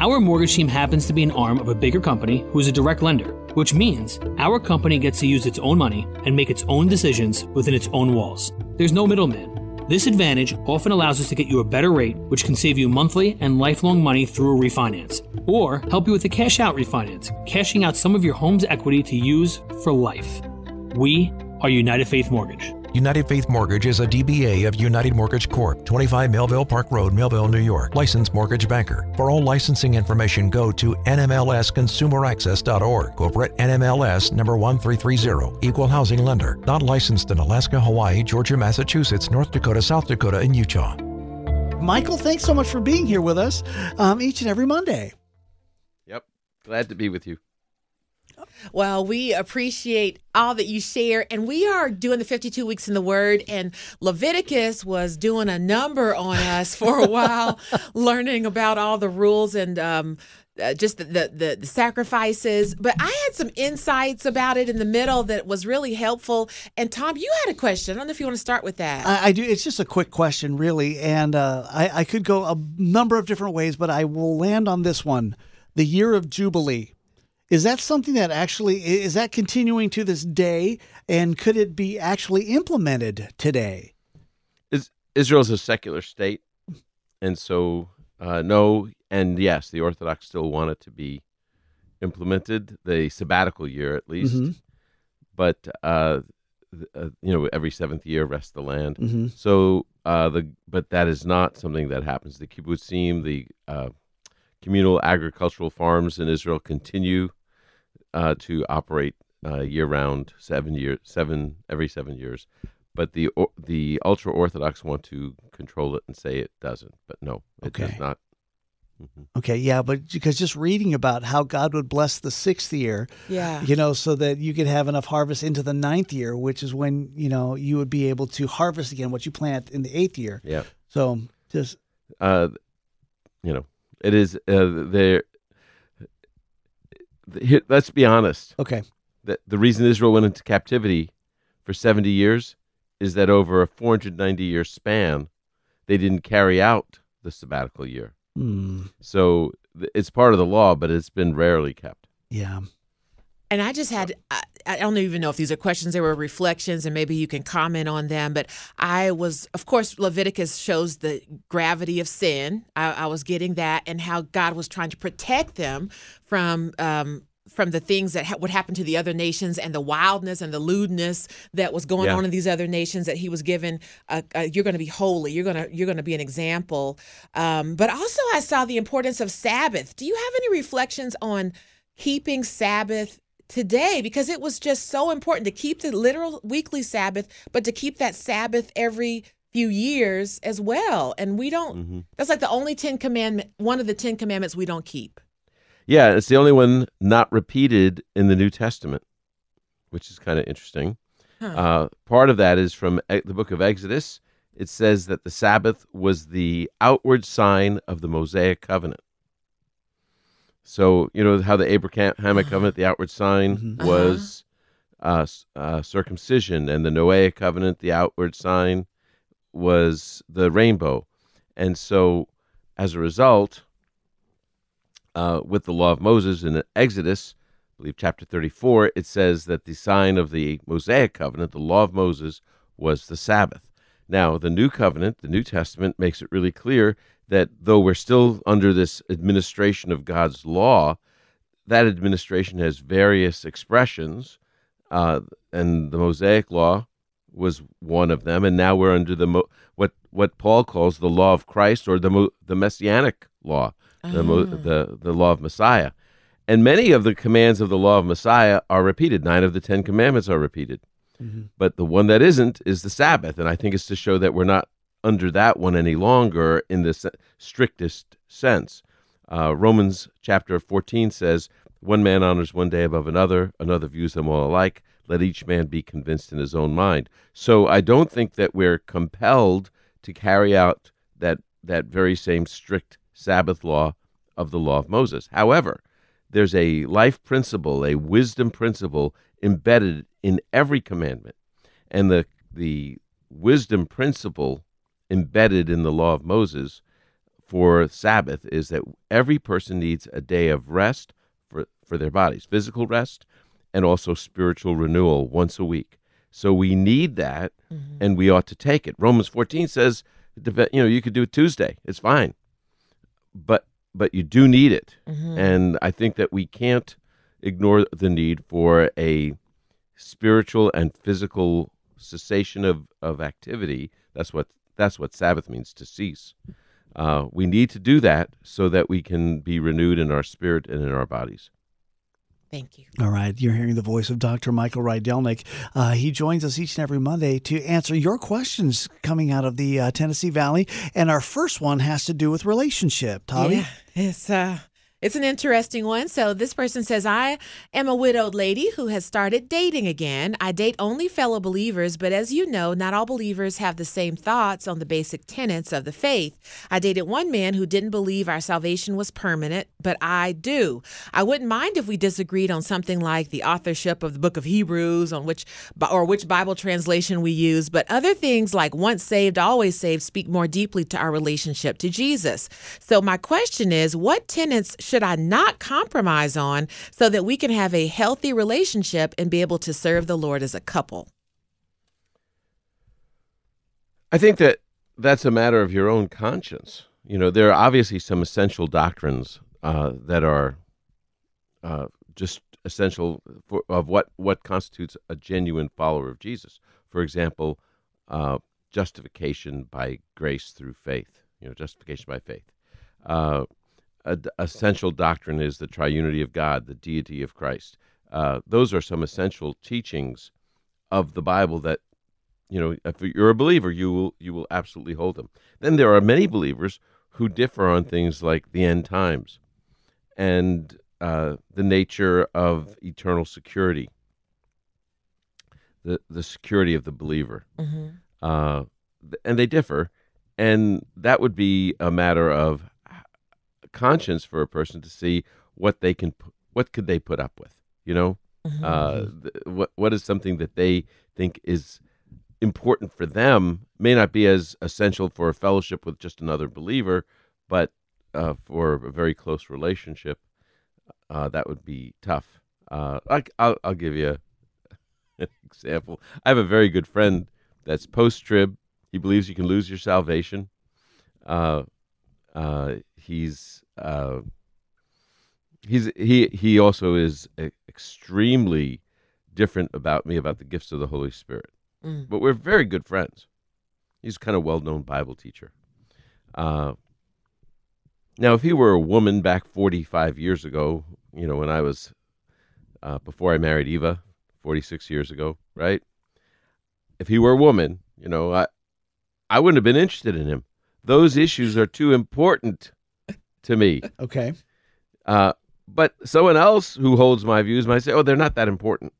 Our mortgage team happens to be an arm of a bigger company who is a direct lender, which means our company gets to use its own money and make its own decisions within its own walls. There's no middleman. This advantage often allows us to get you a better rate, which can save you monthly and lifelong money through a refinance, or help you with a cash out refinance, cashing out some of your home's equity to use for life. We are United Faith Mortgage. United Faith Mortgage is a DBA of United Mortgage Corp., 25 Melville Park Road, Melville, New York. Licensed mortgage banker. For all licensing information, go to nmlsconsumeraccess.org. Corporate NMLS number 1330. Equal housing lender. Not licensed in Alaska, Hawaii, Georgia, Massachusetts, North Dakota, South Dakota, and Utah. Michael, thanks so much for being here with us um, each and every Monday. Yep. Glad to be with you. Well, we appreciate all that you share. And we are doing the 52 weeks in the Word. And Leviticus was doing a number on us for a while, learning about all the rules and um, uh, just the, the, the sacrifices. But I had some insights about it in the middle that was really helpful. And Tom, you had a question. I don't know if you want to start with that. I, I do. It's just a quick question, really, and uh, I, I could go a number of different ways, but I will land on this one: the year of jubilee. Is that something that actually is that continuing to this day, and could it be actually implemented today? Is Israel is a secular state, and so uh, no, and yes, the Orthodox still want it to be implemented, the sabbatical year at least, Mhm. but uh, uh, you know every seventh year rest the land. Mhm. So uh, the but that is not something that happens. The kibbutzim, the uh, communal agricultural farms in Israel continue uh, to operate uh, year round, seven years, seven every seven years. But the or- the ultra orthodox want to control it and say it doesn't. But no, it Okay. does not. Mhm. Okay, yeah, but because just reading about how God would bless the sixth year, yeah. you know, so that you could have enough harvest into the ninth year, which is when you know you would be able to harvest again what you plant in the eighth year. Yeah. So just uh, you know, it is uh, there. Here, let's be honest. okay, The, the reason Israel went into captivity for 70 years is that over a 490 year span, they didn't carry out the sabbatical year. Hmm, So th- it's part of the law, but it's been rarely kept. yeah, And I just had, I, I don't even know if these are questions, they were reflections, and maybe you can comment on them. But I was, of course, Leviticus shows the gravity of sin. I, I was getting that and how God was trying to protect them from. Um, from the things that ha- would happen to the other nations and the wildness and the lewdness that was going Yeah. on in these other nations that he was given uh, uh, you're going to be holy you're going to you're going to be an example um, but also i saw the importance of sabbath do you have any reflections on keeping sabbath today because it was just so important to keep the literal weekly Sabbath, but to keep that Sabbath every few years as well. And we don't, Mhm. that's like the only 10 commandment, one of the 10 commandments we don't keep. Yeah, it's the only one not repeated in the New Testament, which is kind of interesting. Huh. Uh, part of that is from e- the book of Exodus. It says that the Sabbath was the outward sign of the Mosaic covenant. So, you know how the Abrahamic covenant, the outward sign Mhm. was uh, s- uh, circumcision, and the Noahic covenant, the outward sign was the rainbow. And so, as a result, uh, with the law of Moses in Exodus, I believe chapter 34, it says that the sign of the Mosaic covenant, the law of Moses, was the Sabbath. Now, the new covenant, the New Testament, makes it really clear that though we're still under this administration of God's law, that administration has various expressions, uh, and the Mosaic law was one of them, and now we're under the mo- what what Paul calls the law of Christ or the mo- the messianic law, the, mo- Ah. the the law of Messiah, and many of the commands of the law of Messiah are repeated. Nine of the Ten Commandments are repeated, but the one that isn't is the Sabbath, and I think it's to show that we're not under that one any longer in the strictest sense. Uh, Romans chapter fourteen says, One man honors one day above another, another views them all alike. Let each man be convinced in his own mind. So I don't think that we're compelled to carry out that that very same strict Sabbath law of the law of Moses. However, there's a life principle, a wisdom principle embedded in every commandment. And the the wisdom principle embedded in the law of Moses for Sabbath is that every person needs a day of rest for, for their bodies, physical rest and also spiritual renewal once a week. So we need that mm-hmm. and we ought to take it. Romans 14 says, you know, you could do it Tuesday. It's fine. But but you do need it. Mm-hmm. And I think that we can't ignore the need for a spiritual and physical cessation of, of activity. That's what that's what Sabbath means to cease. Uh, we need to do that so that we can be renewed in our spirit and in our bodies. Thank you. All right. You're hearing the voice of Dr. Michael Rydelnik. Uh, he joins us each and every Monday to answer your questions coming out of the uh, Tennessee Valley. And our first one has to do with relationship. Tommy? Yeah, it's uh, it's an interesting one. So, this person says, I am a widowed lady who has started dating again. I date only fellow believers, but as you know, not all believers have the same thoughts on the basic tenets of the faith. I dated one man who didn't believe our salvation was permanent, but I do. I wouldn't mind if we disagreed on something like the authorship of the book of Hebrews, on which or which Bible translation we use, but other things like once saved, always saved speak more deeply to our relationship to Jesus. So, my question is, what tenets should I not compromise on so that we can have a healthy relationship and be able to serve the Lord as a couple? I think that that's a matter of your own conscience. You know, there are obviously some essential doctrines uh, that are uh, just essential for, of what, what constitutes a genuine follower of Jesus. For example, uh, justification by grace through faith. You know, justification by faith. A, essential doctrine is the triunity of God, the deity of Christ. Uh, those are some essential teachings of the Bible that you know if you're a believer you will you will absolutely hold them. Then there are many believers who differ on things like the end times and uh, the nature of eternal security, the the security of the believer, mm-hmm. uh, and they differ, and that would be a matter of conscience for a person to see what they can what could they put up with you know? Mm-hmm. uh, th- what what is something that they think is important for them may not be as essential for a fellowship with just another believer but uh, for a very close relationship uh, that would be tough. Uh, I, will I'll give you an example. I have a very good friend that's post trib he believes you can lose your salvation. Uh, uh, he's uh, he's he he also is extremely different about me about the gifts of the Holy Spirit. Mm. But we're very good friends. He's kind of well-known Bible teacher. Uh, now, if he were a woman back 45 years ago, you know, when I was uh, before I married Eva, 46 years ago, right? If he were a woman, you know, I I wouldn't have been interested in him. Those issues are too important to me. Okay. Uh, but someone else who holds my views might say, "Oh, they're not that important."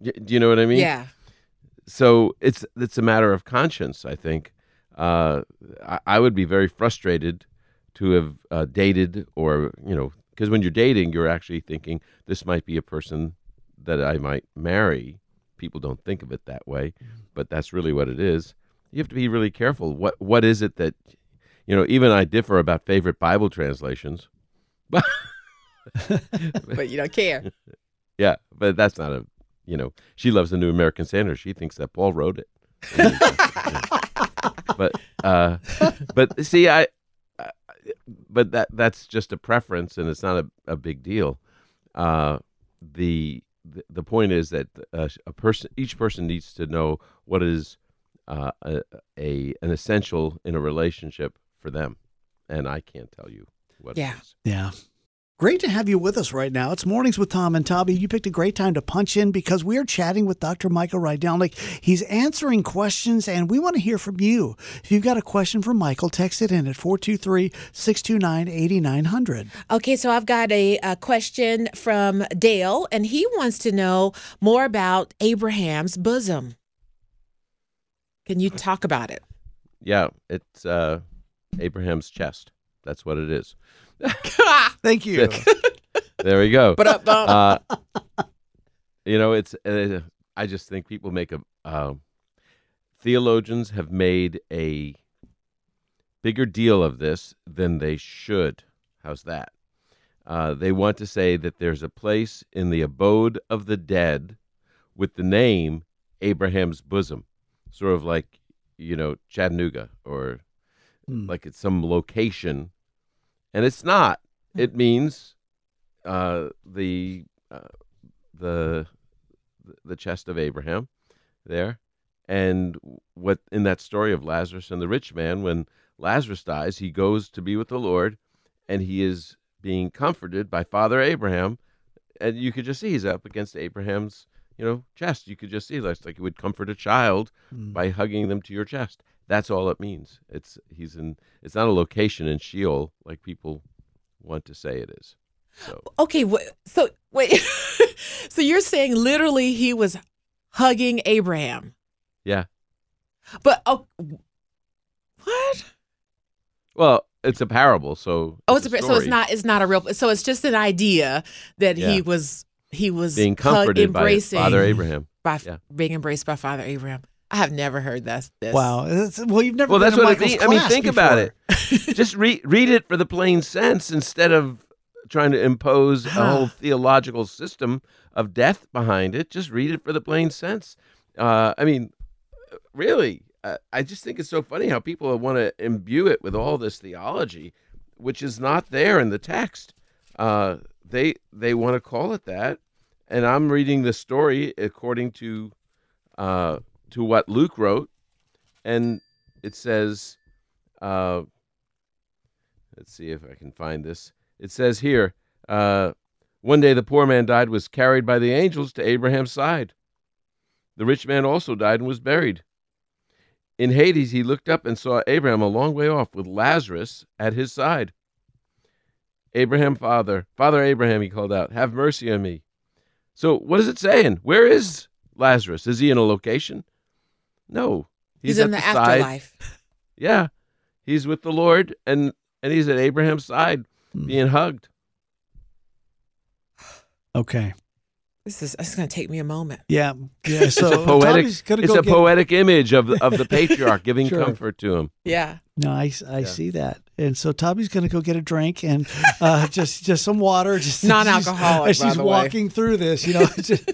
Y- do you know what I mean? Yeah. So it's it's a matter of conscience. I think uh, I, I, would be very frustrated to have uh, dated, or you know, because when you're dating, you're actually thinking this might be a person that I might marry. People don't think of it that way, but that's really what it is. You have to be really careful. What what is it that you know, even I differ about favorite Bible translations, but but you don't care. Yeah, but that's not a you know. She loves the New American Standard. She thinks that Paul wrote it. but uh, but see, I, I, but that that's just a preference, and it's not a, a big deal. Uh, the, the point is that uh, a person, each person needs to know what is uh, a, a an essential in a relationship for them, and I can't tell you what. Yeah, yeah. Great to have you with us right now. It's Mornings with Tom and Toby. You picked a great time to punch in because we're chatting with Dr. Michael Rydelnik. He's answering questions, and we want to hear from you. If you've got a question for Michael, text it in at 423 629 8900. Okay, so I've got a, a question from Dale, and he wants to know more about Abraham's bosom. Can you talk about it? Yeah, it's uh, Abraham's chest. That's what it is. Thank you. There we go. But uh, uh, you know, it's. Uh, I just think people make a. Uh, theologians have made a bigger deal of this than they should. How's that? Uh, they want to say that there's a place in the abode of the dead with the name Abraham's bosom, sort of like you know Chattanooga or Hmm. like it's some location, and it's not. It means uh, the uh, the the chest of Abraham there, and what in that story of Lazarus and the rich man, when Lazarus dies, he goes to be with the Lord, and he is being comforted by Father Abraham, and you could just see he's up against Abraham's you know chest. You could just see that's like you would comfort a child Hmm. by hugging them to your chest. That's all it means. It's he's in. It's not a location in Sheol like people want to say it is. So okay, wh- so wait, so you're saying literally he was hugging Abraham, yeah. but oh, what? Well, it's a parable, so Oh, it's a, so it's not it's not a real. So it's just an idea that he was he was being hug- comforted by Father Abraham. by Yeah. being embraced by Father Abraham. I have never heard that. This. Wow. That's- well, you've never Well, been that's to what it Michael's means. I mean, class think about it. Just read read it for the plain sense instead of trying to impose a whole theological system of death behind it. Just read it for the plain sense. Uh, I mean, really, uh, I just think it's so funny how people want to imbue it with all this theology, which is not there in the text. Uh, they they want to call it that, and I'm reading the story according to uh, to what Luke wrote, and it says, uh, let's see if I can find this. It says here, uh, one day the poor man died, was carried by the angels to Abraham's side. The rich man also died and was buried. In Hades, he looked up and saw Abraham a long way off with Lazarus at his side. Abraham, father, father Abraham, he called out, have mercy on me. So, what is it saying? Where is Lazarus? Is he in a location? No, he's, at in the, side. afterlife. Yeah, he's with the Lord, and and he's at Abraham's side, Hmm. being hugged. Okay. This is this is going to take me a moment. Yeah. Yeah. So it's a poetic. It's go a get- poetic image of of the patriarch giving Sure. comfort to him. Yeah. No, I, I Yeah. see that, and so Tommy's going to go get a drink and uh, just just some water, just Non-alcoholic, As by she's the way. walking through this, you know. just-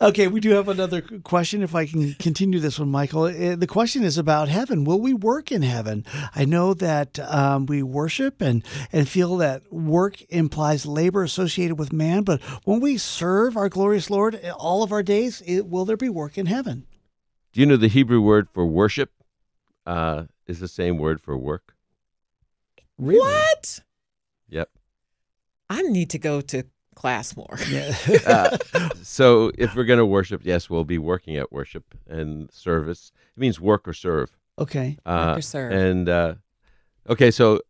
okay, we do have another question. If I can continue this one, Michael, Uh, the question is about heaven. Will we work in heaven? I know that um, we worship and and feel that work implies labor associated with man, but when we serve our glorious Lord all of our days, it, will there be work in heaven? Do you know the Hebrew word for worship uh, is the same word for work? Really? What? Yep. I need to go to class more. Yeah. Uh, so if we're going to worship, yes, we'll be working at worship and service. It means work or serve. okay. Uh, or serve. And uh, okay, so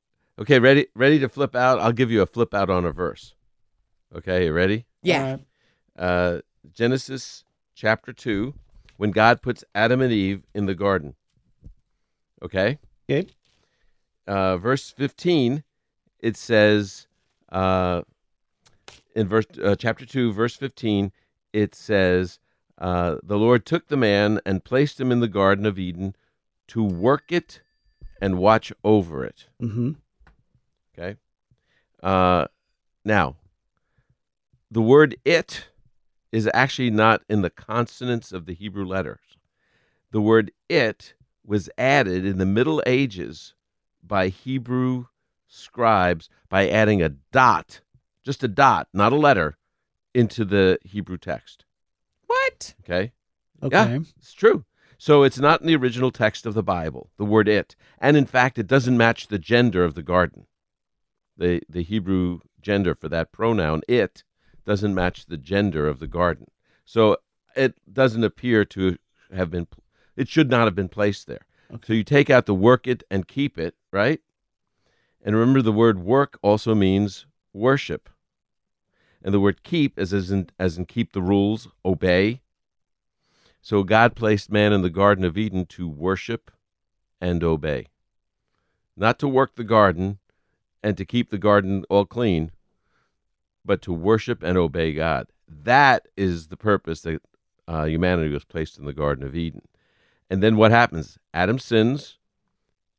okay, ready, ready to flip out. I'll give you a flip out on a verse. Okay, you ready? yeah. All right. uh, Genesis chapter 2, when God puts Adam and Eve in the garden. Okay? Okay. Uh, verse 15, it says, uh, in verse uh, chapter 2, verse 15, it says, uh, The Lord took the man and placed him in the Garden of Eden to work it and watch over it. Mm-hmm. Okay. Uh, now, the word it is actually not in the consonants of the Hebrew letters. The word it was added in the Middle Ages by Hebrew scribes by adding a dot, just a dot, not a letter, into the Hebrew text. What? Okay. Okay. Yeah, it's true. So it's not in the original text of the Bible, the word it. And in fact, it doesn't match the gender of the garden. the the Hebrew gender for that pronoun it doesn't match the gender of the garden. So it doesn't appear to have been it should not have been placed there. So you take out the work it and keep it, right? And remember the word work also means worship. And the word keep is as in, as in keep the rules, obey. So God placed man in the Garden of Eden to worship and obey. Not to work the garden and to keep the garden all clean, but to worship and obey God. That is the purpose that uh, humanity was placed in the Garden of Eden. And then what happens? Adam sins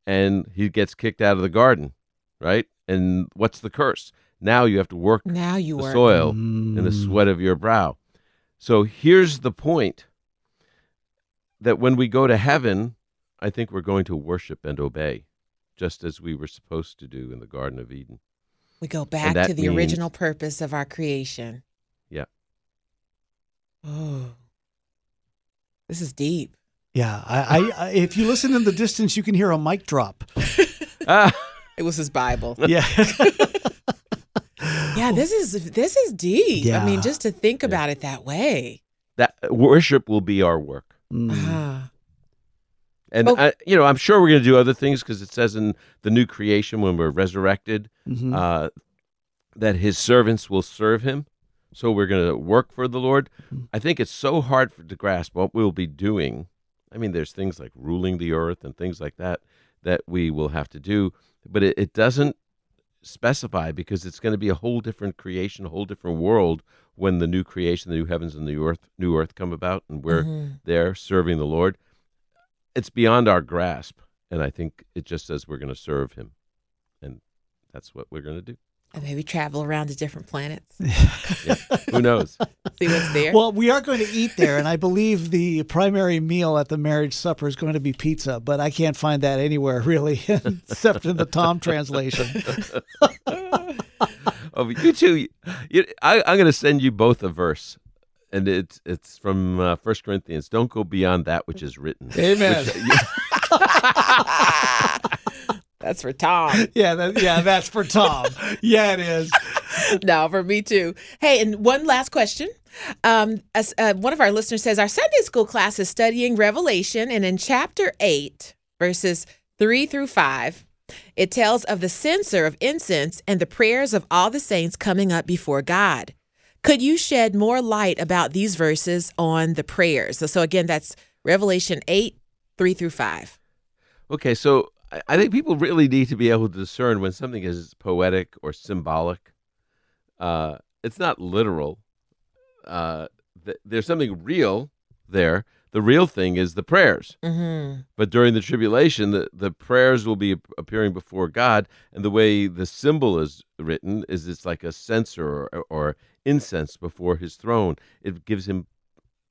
and he gets kicked out of the garden, right? And what's the curse? Now you have to work Now you the work. soil mm. in the sweat of your brow. So here's the point that when we go to heaven, I think we're going to worship and obey, just as we were supposed to do in the Garden of Eden. We go back to the means- original purpose of our creation. Yeah. Oh, this is deep. Yeah, I, I, I if you listen in the distance, you can hear a mic drop. Ah, It was his Bible. Yeah, Yeah, this is this is deep. Yeah. I mean, just to think about it that way. that worship will be our work. Mm. Ah. And Oh. I, you know, I'm sure we're going to do other things because it says in the new creation when we're resurrected Mhm. uh, that his servants will serve him. So we're going to work for the Lord. I think it's so hard for, to grasp what we'll be doing. I mean, there's things like ruling the earth and things like that that we will have to do, but it, it doesn't specify because it's going to be a whole different creation, a whole different world when the new creation, the new heavens and the earth, new earth come about, and we're Mhm. there serving the Lord. It's beyond our grasp, and I think it just says we're going to serve Him, and that's what we're going to do. And maybe travel around to different planets. Who knows? See what's there. Well, we are going to eat there, and I believe the primary meal at the marriage supper is going to be pizza, but I can't find that anywhere really, except in the Tom translation. oh, you two, you, I, I'm going to send you both a verse, and it's it's from uh, First Corinthians. Don't go beyond that which is written. Amen. Which- you- That's for Tom. Yeah, that, yeah, that's for Tom. Yeah, it is. no, for me too. Hey, and one last question. Um, as, uh, one of our listeners says our Sunday school class is studying Revelation, and in chapter eight, verses three through five, it tells of the censer of incense and the prayers of all the saints coming up before God. Could you shed more light about these verses on the prayers? So, so again, that's Revelation eight, three through five. Okay, so I- think people really need to be able to discern when something is poetic or symbolic. Uh, it's not literal. Uh, th- there's something real there. The real thing is the prayers. Mm-hmm. But during the tribulation, the, the prayers will be appearing before God, and the way the symbol is written is it's like a censer or, or incense before His throne. It gives Him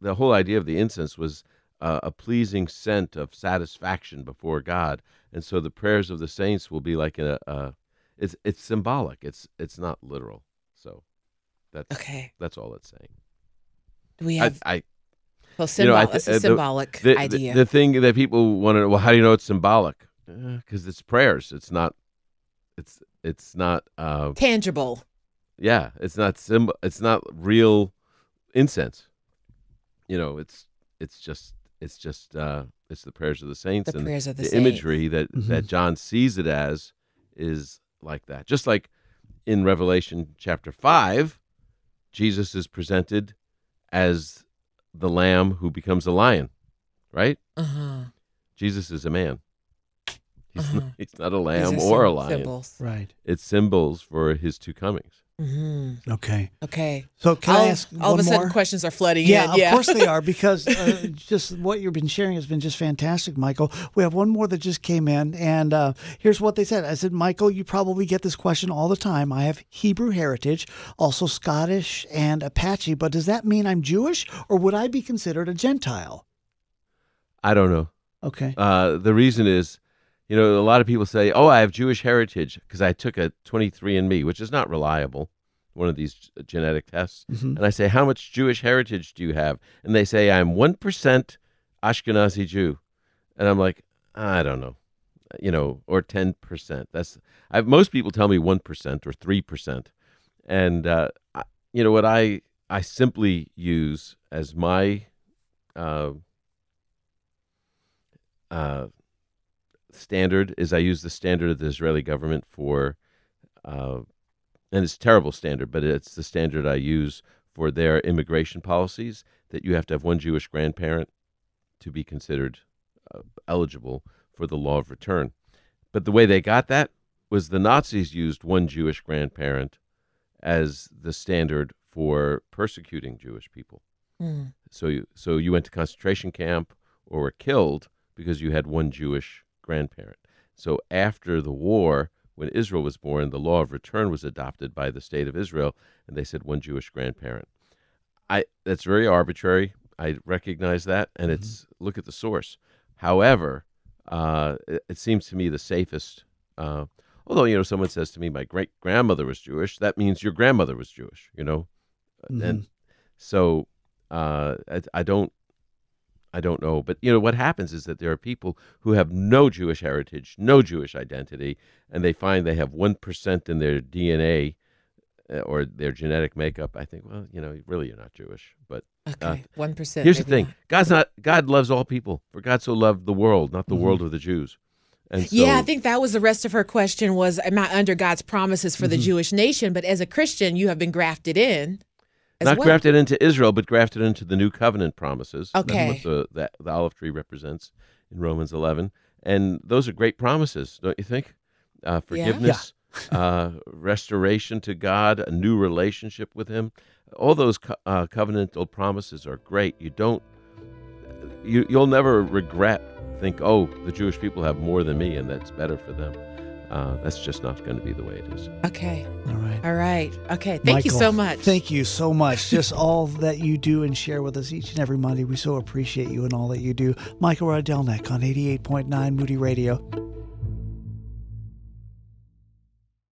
the whole idea of the incense was uh, a pleasing scent of satisfaction before God, and so the prayers of the saints will be like a, a it's it's symbolic. It's it's not literal. So that's Okay. that's all it's saying. Do we have I well, you symbol? know, I th- uh, a the- symbolic the, the- idea. The, thing that people want to well, how do you know it's symbolic? Because it's prayers. It's not. It's it's not. Uh, Tangible. yeah, it's not symbol. It's not real incense. You know, it's it's just it's just uh, it's the prayers of the saints The and prayers of the the saints. imagery that that John sees it as is like that. Just like in Revelation chapter five, Jesus is presented as the lamb who becomes a lion, right? Uh-huh. Jesus is a man. He's, Uh-huh. not, he's not a These lamb are or a lion. Symbols. Right. It's symbols for his two comings. Hmm Okay. Okay. So can all, I ask all one of a sudden, more? questions are flooding Yeah, in. of Yeah, course they are because uh, just what you've been sharing has been just fantastic, Michael. We have one more that just came in, and uh, here's what they said. I said, Michael, you probably get this question all the time. I have Hebrew heritage, also Scottish and Apache, but does that mean I'm Jewish, or would I be considered a Gentile? I don't know. Okay. Uh, the reason is, you know, a lot of people say, "Oh, I have Jewish heritage because I took a 23andMe, which is not reliable, one of these genetic tests." Mhm. And I say, "How much Jewish heritage do you have?" And they say, "I'm one percent Ashkenazi Jew," and I'm like, "I don't know. you know, or ten percent. That's I've, most people tell me one percent or three percent, and uh, I, you know what I I simply use as my uh, uh, standard is I use the standard of the Israeli government for, uh, and it's a terrible standard, but it's the standard I use for their immigration policies that you have to have one Jewish grandparent to be considered uh, eligible for the law of return. But the way they got that was the Nazis used one Jewish grandparent as the standard for persecuting Jewish people. Mm. So you, so you went to concentration camp or were killed because you had one Jewish grandparent. So after the war, when Israel was born, the law of return was adopted by the state of Israel, and they said one Jewish grandparent. I that's very arbitrary. I recognize that, and it's look at the source. However, uh, it, it seems to me the safest. Uh, although you know, someone says to me, "My great grandmother was Jewish," that means your grandmother was Jewish. You know, and so uh, I, I don't I don't know. But you know what happens is that there are people who have no Jewish heritage, no Jewish identity, and they find they have one percent in their DNA uh, or their genetic makeup. I think, well, you know, really you're not Jewish. But Okay, one percent. here's the thing: God's not. God loves all people. For God so loved the world, not the Mm-hmm. world of the Jews. So, yeah, I think that was the rest of her question was am I under God's promises for the Mm-hmm. Jewish nation? But as a Christian, you have been grafted in. As not well. grafted into Israel, but grafted into the new covenant promises. Okay. That's what the, the, the olive tree represents in Romans 11. And those are great promises, don't you think? Uh, forgiveness, uh, restoration to God, a new relationship with Him. All those co- uh, covenantal promises are great. You don't, you, you'll never regret, think, oh, the Jewish people have more than me and that's better for them. Uh, that's just not going to be the way it is. Okay. All right. All right. Okay. Thank you so much. Thank you so much. Just all that you do and share with us each and every Monday. We so appreciate you and all that you do. Michael Rydelnik on 88.9 Moody Radio.